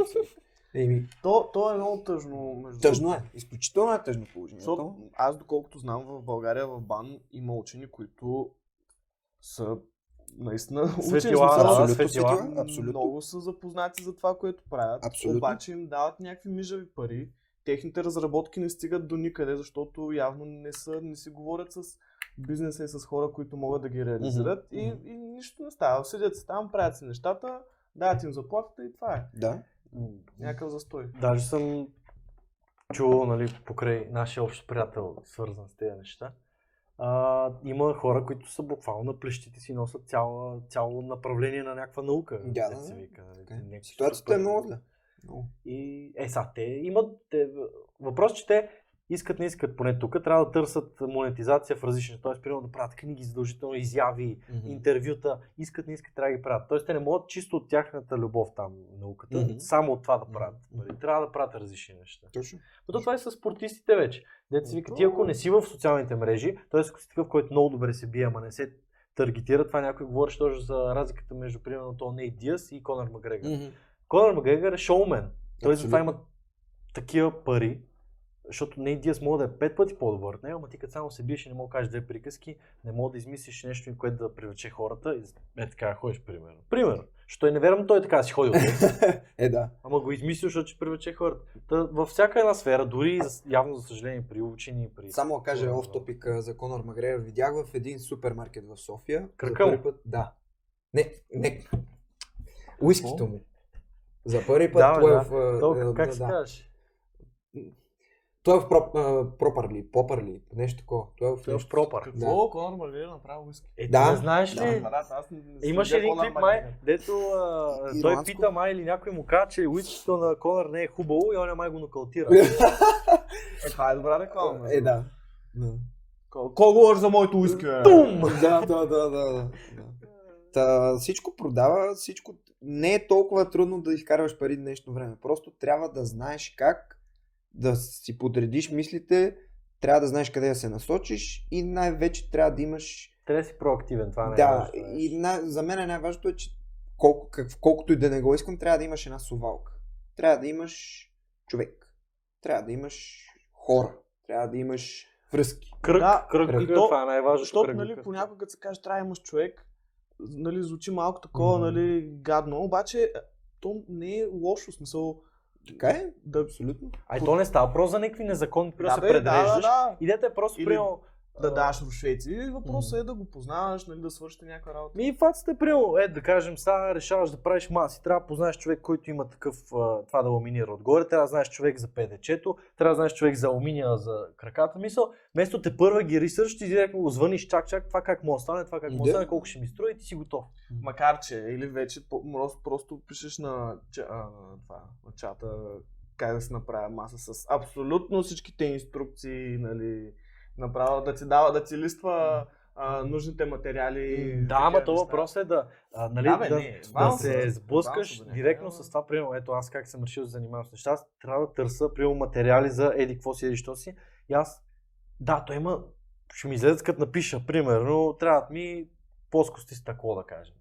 Еми, То, то е много тъжно. Между тъжно е. Изключително е тъжно положението. Защото аз, доколкото знам, в България в БАН има учени, които са наистина учени. Светила, да, абсолютно светила. светила, абсолютно. Много са запознати за това, което правят. Абсолютно. Обаче им дават някакви мижави пари. Техните разработки не стигат до никъде, защото явно не, са, не си говорят с бизнеса и с хора, които могат да ги реализират. Мгм, И, и нищо не става. Седят си там, правят си нещата, дават им заплатата и това е. Да. Някакъв застой. Даже съм чувал, нали, покрай нашия общ приятел, свързан с тези неща. А, има хора, които са буквално на плещите си носят цяло, цяло направление на някаква наука. Да, да, се вика, нали, е. Ситуацията е супер- много зле. Много. И е, са, те имат. Те, въпрос, че те искат, не искат, поне тук, трябва да търсят монетизация в различни. Тоест, примерно да правят книги, задължително изяви, Мгм. интервюта, искат, не искат, трябва да ги правят. Тоест, те не могат чисто от тяхната любов там, науката, Мгм. само от това да правят. Нали? Трябва да правят различни неща. Точно. Но това е с спортистите вече. Си вика, ти ако не си в социалните мрежи, т.е. ако си такъв, който много добре се бие, ама не се таргетира, това някой говори точно за разликата между, примерно, то Нейт Диас и Конор Макгрегор. Мгм. Конор Макгрегор е шоумен. Той затова има такива пари, защото Нейт Диас може да е пет пъти по-добър от него, ама ти като само се биеш и не мога да кажеш две приказки, не мога да измислиш нещо, което да привлече хората и е така ходиш, примерно. Примерно. Защото е невярно той така си ходил. Е, да. Ама го измислил, защото ще привлече хората. Та, във всяка една сфера, дори явно за съжаление при учени, при... Само да кажа оф топик за Конор Магрегор. Видях в един супермаркет в София. Кръка му? път. Да. Не, не. Уискито му. За първи път Да, бе, той е да. в... То, а, как да, се да. казваш? Той е в проп, а, пропърли, попърли, нещо такова. Той е в Той е в нещо. пропър. Какво? Конор Магрегор направи уиски. Е, Да, да, не знаеш да. ли? Да, да, аз не- не Имаше следя един клип май, Макгрегор. дето а, той Ирландско. пита май или някой му каза, че уискито на Конор не е хубаво и он май го нокаутира. Е, това е добра реклама. Е, да. да. Ко ко говориш за моето уиски? Тум! да, да, да, да, да. Та, всичко продава, всичко не е толкова трудно да изкарваш пари днешно време. Просто трябва да знаеш как да си подредиш мислите, трябва да знаеш къде да се насочиш и най-вече трябва да имаш Трябва да си проактивен, това не е да, и на, за мен най-важното е, че колко, как, колкото и да не го искам, трябва да имаш една сувалка. Трябва да имаш човек. Трябва да имаш хора. Трябва да имаш връзки. Кръг, Да, кръг, кръг. кръг, И то- това е най-важното. Защото, кръг, нали, понякога като се каже, трябва да имаш човек, нали, звучи малко такова, Мгм. нали, гадно, обаче то не е лошо, смисъл Така е? да... Абсолютно. Ай, то не става просто за някакви незаконни, примерно да, се бе, да, да, предреждаш. да. Идеята е просто, Или- примерно, да даваш рушвети. Въпросът е да го познаваш, нали, да свършите някаква работа. Ми фактът е примерно, е да кажем, сега решаваш да правиш маси, трябва да познаеш човек, който има такъв, това да ламинира отгоре, трябва да знаеш човек за ПДЧ-то, трябва да знаеш човек за алуминия за краката. Мисъл, вместо те първа ги рисърш, ти директно го звъниш, чак, чак, това как може да стане, това как може да Да. стане, колко ще ми струва и ти си готов. Макар че, или вече просто, просто пишеш на, а, това, на чата как да се направя маса с абсолютно всичките инструкции, нали, направо да ти дава, да ти листва а, нужните материали. Да, ама то въпрос е да, а, нали, Да, бе, да, не, да се сблъскаш е, директно с това, примерно, ето аз как съм решил да се занимавам с неща, аз трябва да търся, примерно, материали за еди какво си, еди що си. И аз, да, той има, ще ми излезе като напиша, примерно, трябват ми плоскости стъкло, да кажем.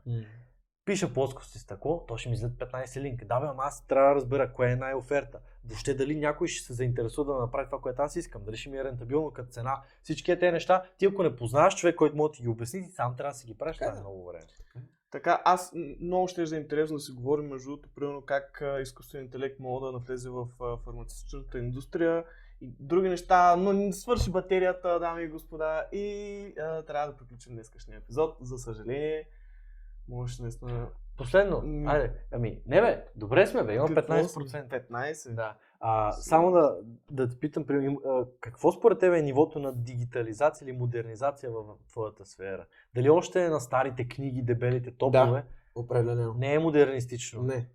Пиша плоскости стъкло, то ще ми излезе 15 линка. Да, бе, ама аз трябва да разбера кое е най-оферта. Въобще дали някой ще се заинтересува да направи това, което аз искам. Дали ще ми е рентабилно като цена. Всички тези неща, ти ако не познаваш човек, който може да ти ги обясни, ти сам трябва да си ги правиш. Това е е. много време. Така, аз много ще е интересно да си говорим между другото, примерно как изкуствен интелект може да навлезе в фармацевтичната индустрия и други неща, но не свърши батерията, дами и господа, и а, трябва да приключим днескашния епизод. За съжаление, може наистина... Последно. М. Айде, ами, не бе, добре сме бе, има Какво 15%. 15? Да. А, само да, да те питам, примерно, какво според теб е нивото на дигитализация или модернизация в твоята сфера? Дали още е на старите книги, дебелите топове? Определено. Не е модернистично. Не.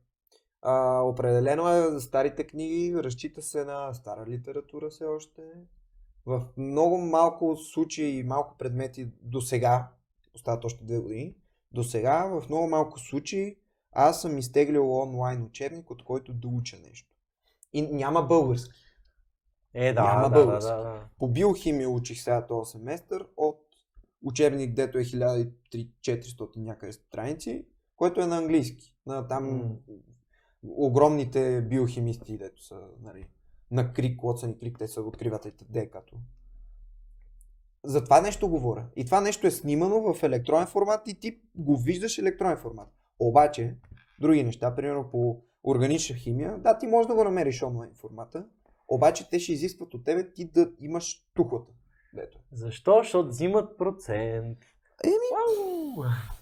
А, определено е за старите книги, разчита се на стара литература все още. В много малко случаи и малко предмети до сега, остават още две години, до сега в много малко случаи аз съм изтеглил онлайн учебник, от който да уча нещо. И няма български. Е, да, Няма да, да, български. да, да. По биохимия учих сега този семестър от учебник, дето е 1400 някъде страници, който е на английски. На там М. огромните биохимисти, дето са нали, на Крик, Уотсън и Крик, те са откривателите в ДК-то. За това нещо говоря. И това нещо е снимано в електронен формат и ти го виждаш електронен формат. Обаче, други неща, примерно по органична химия, да, ти можеш да го намериш онлайн формата, обаче те ще изискват от тебе ти да имаш тухлата. Дето. Защо? Защото взимат процент. Еми,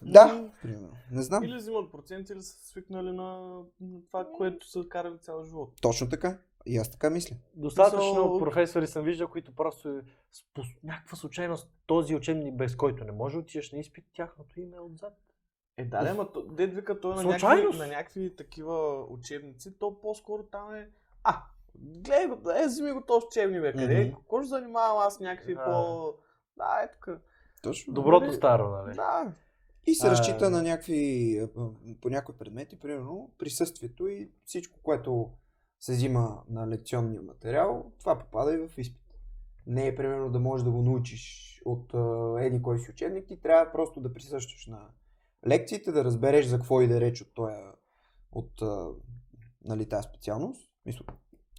да, примерно. Не знам. Или взимат процент, или са свикнали на, на това, което са карали цял живот. Точно така. И аз така мисля. Достатъчно Смисъл- професори съм виждал, които просто е с някаква случайност този учебник, без който не може да отидеш на изпит, тяхното име е отзад. Е, да, да, ама то- дед вика той на Случайност. някакви, на някакви такива учебници, то по-скоро там е... А, гледай го, е, вземи го този учебник, бе, къде? Мгм. Какво ще занимавам аз някакви Да. по... Да, е тук. Точно. Доброто Нали? старо, нали? Да. И се А, разчита на някакви, по някои предмети, примерно присъствието и всичко, което се взима на лекционния материал, това попада и в изпит. Не е примерно да можеш да го научиш от а, еди кой си учебник, ти трябва просто да присъстваш на лекциите, да разбереш за какво и да реч от, тоя, от нали, тази специалност, мисля,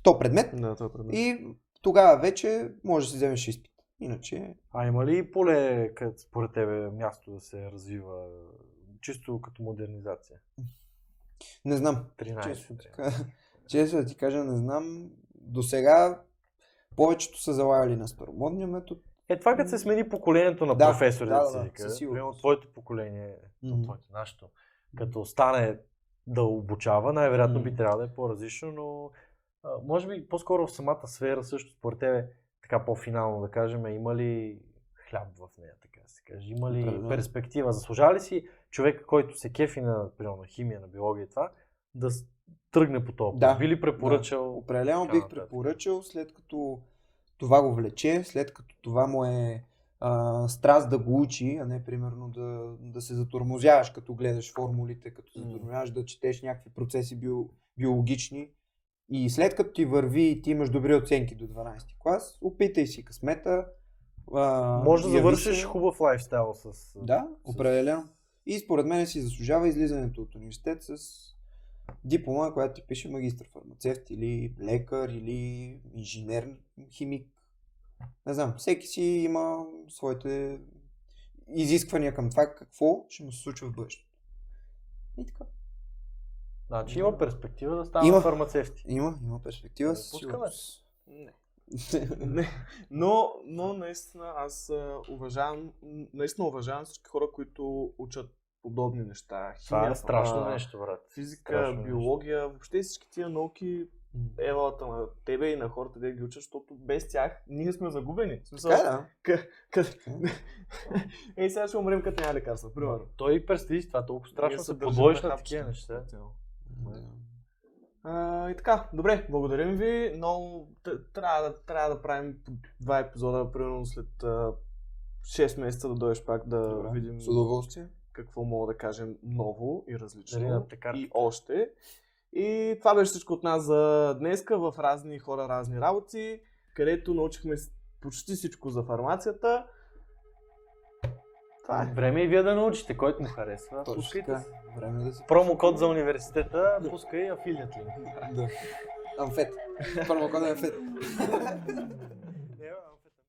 то предмет Да, това е предмет. и тогава вече можеш да си вземеш изпит. Иначе А има ли поле, където според тебе място да се развива чисто като модернизация? не знам. 13. Честно, така, честно да ти кажа, не знам. До сега повечето са залагали на старомодния метод. Е, това като се смени поколението на Да, професори, да, да, да, вика, примерно твоето поколение, Мгм. твоето, нашето, като стане да обучава, най-вероятно би трябвало да е по-различно, но а, може би по-скоро в самата сфера също, според тебе, така по-финално да кажем, има ли хляб в нея, така да се каже? Има ли Определено. перспектива? Заслужава ли си човек, който се кефи на, примерно, на химия, на биология и това, да тръгне по това? Да, Би ли препоръчал? Определено така бих препоръчал, след като това го влече, след като това му е а, страст да го учи, а не примерно да, да се затормозяваш, като гледаш формулите, като се затормозяваш да четеш някакви процеси био, биологични. И след като ти върви и ти имаш добри оценки до 12 клас, опитай си късмета. А, Може да завършиш хубав лайфстайл с... Да, определено. И според мен си заслужава излизането от университет с диплома, която ти пише магистър фармацевт или лекар или инженер, химик. Не знам, всеки си има своите изисквания към това какво ще му се случва в бъдещето. И така. Значи има перспектива да станат Има. фармацевти. Има, има перспектива. Да, пускаме. Не. Не, но, но наистина аз а, уважавам, наистина уважавам всички хора, които учат подобни неща. Това е Химия, страшно а, нещо, брат. Физика, Страшно нещо. биология, въобще всички тия науки евалата на тебе и на хората, де ги учат, защото без тях ние сме загубени. В смисъл, Така е, да. къ- къ- Ей, сега ще умрем като няма лекарства, примерно. Той представи това толкова страшно се подложиш на такива неща. А, и така, добре, благодарим ви, но трябва да, трябва да правим два епизода, примерно след а, 6 месеца да дойдеш пак да Добре. видим С удоволствие. Какво мога да кажем ново и различно. Дали на текарката. и още. И това беше всичко от нас за днеска в разни хора, разни работи, където научихме почти всичко за фармацията. Това е. Време е и вие да научите, който му харесва. Точно Пускайте. Време е да се... Промокод за университета, пускай афилият линк. Да. Амфет. Първо, е амфет.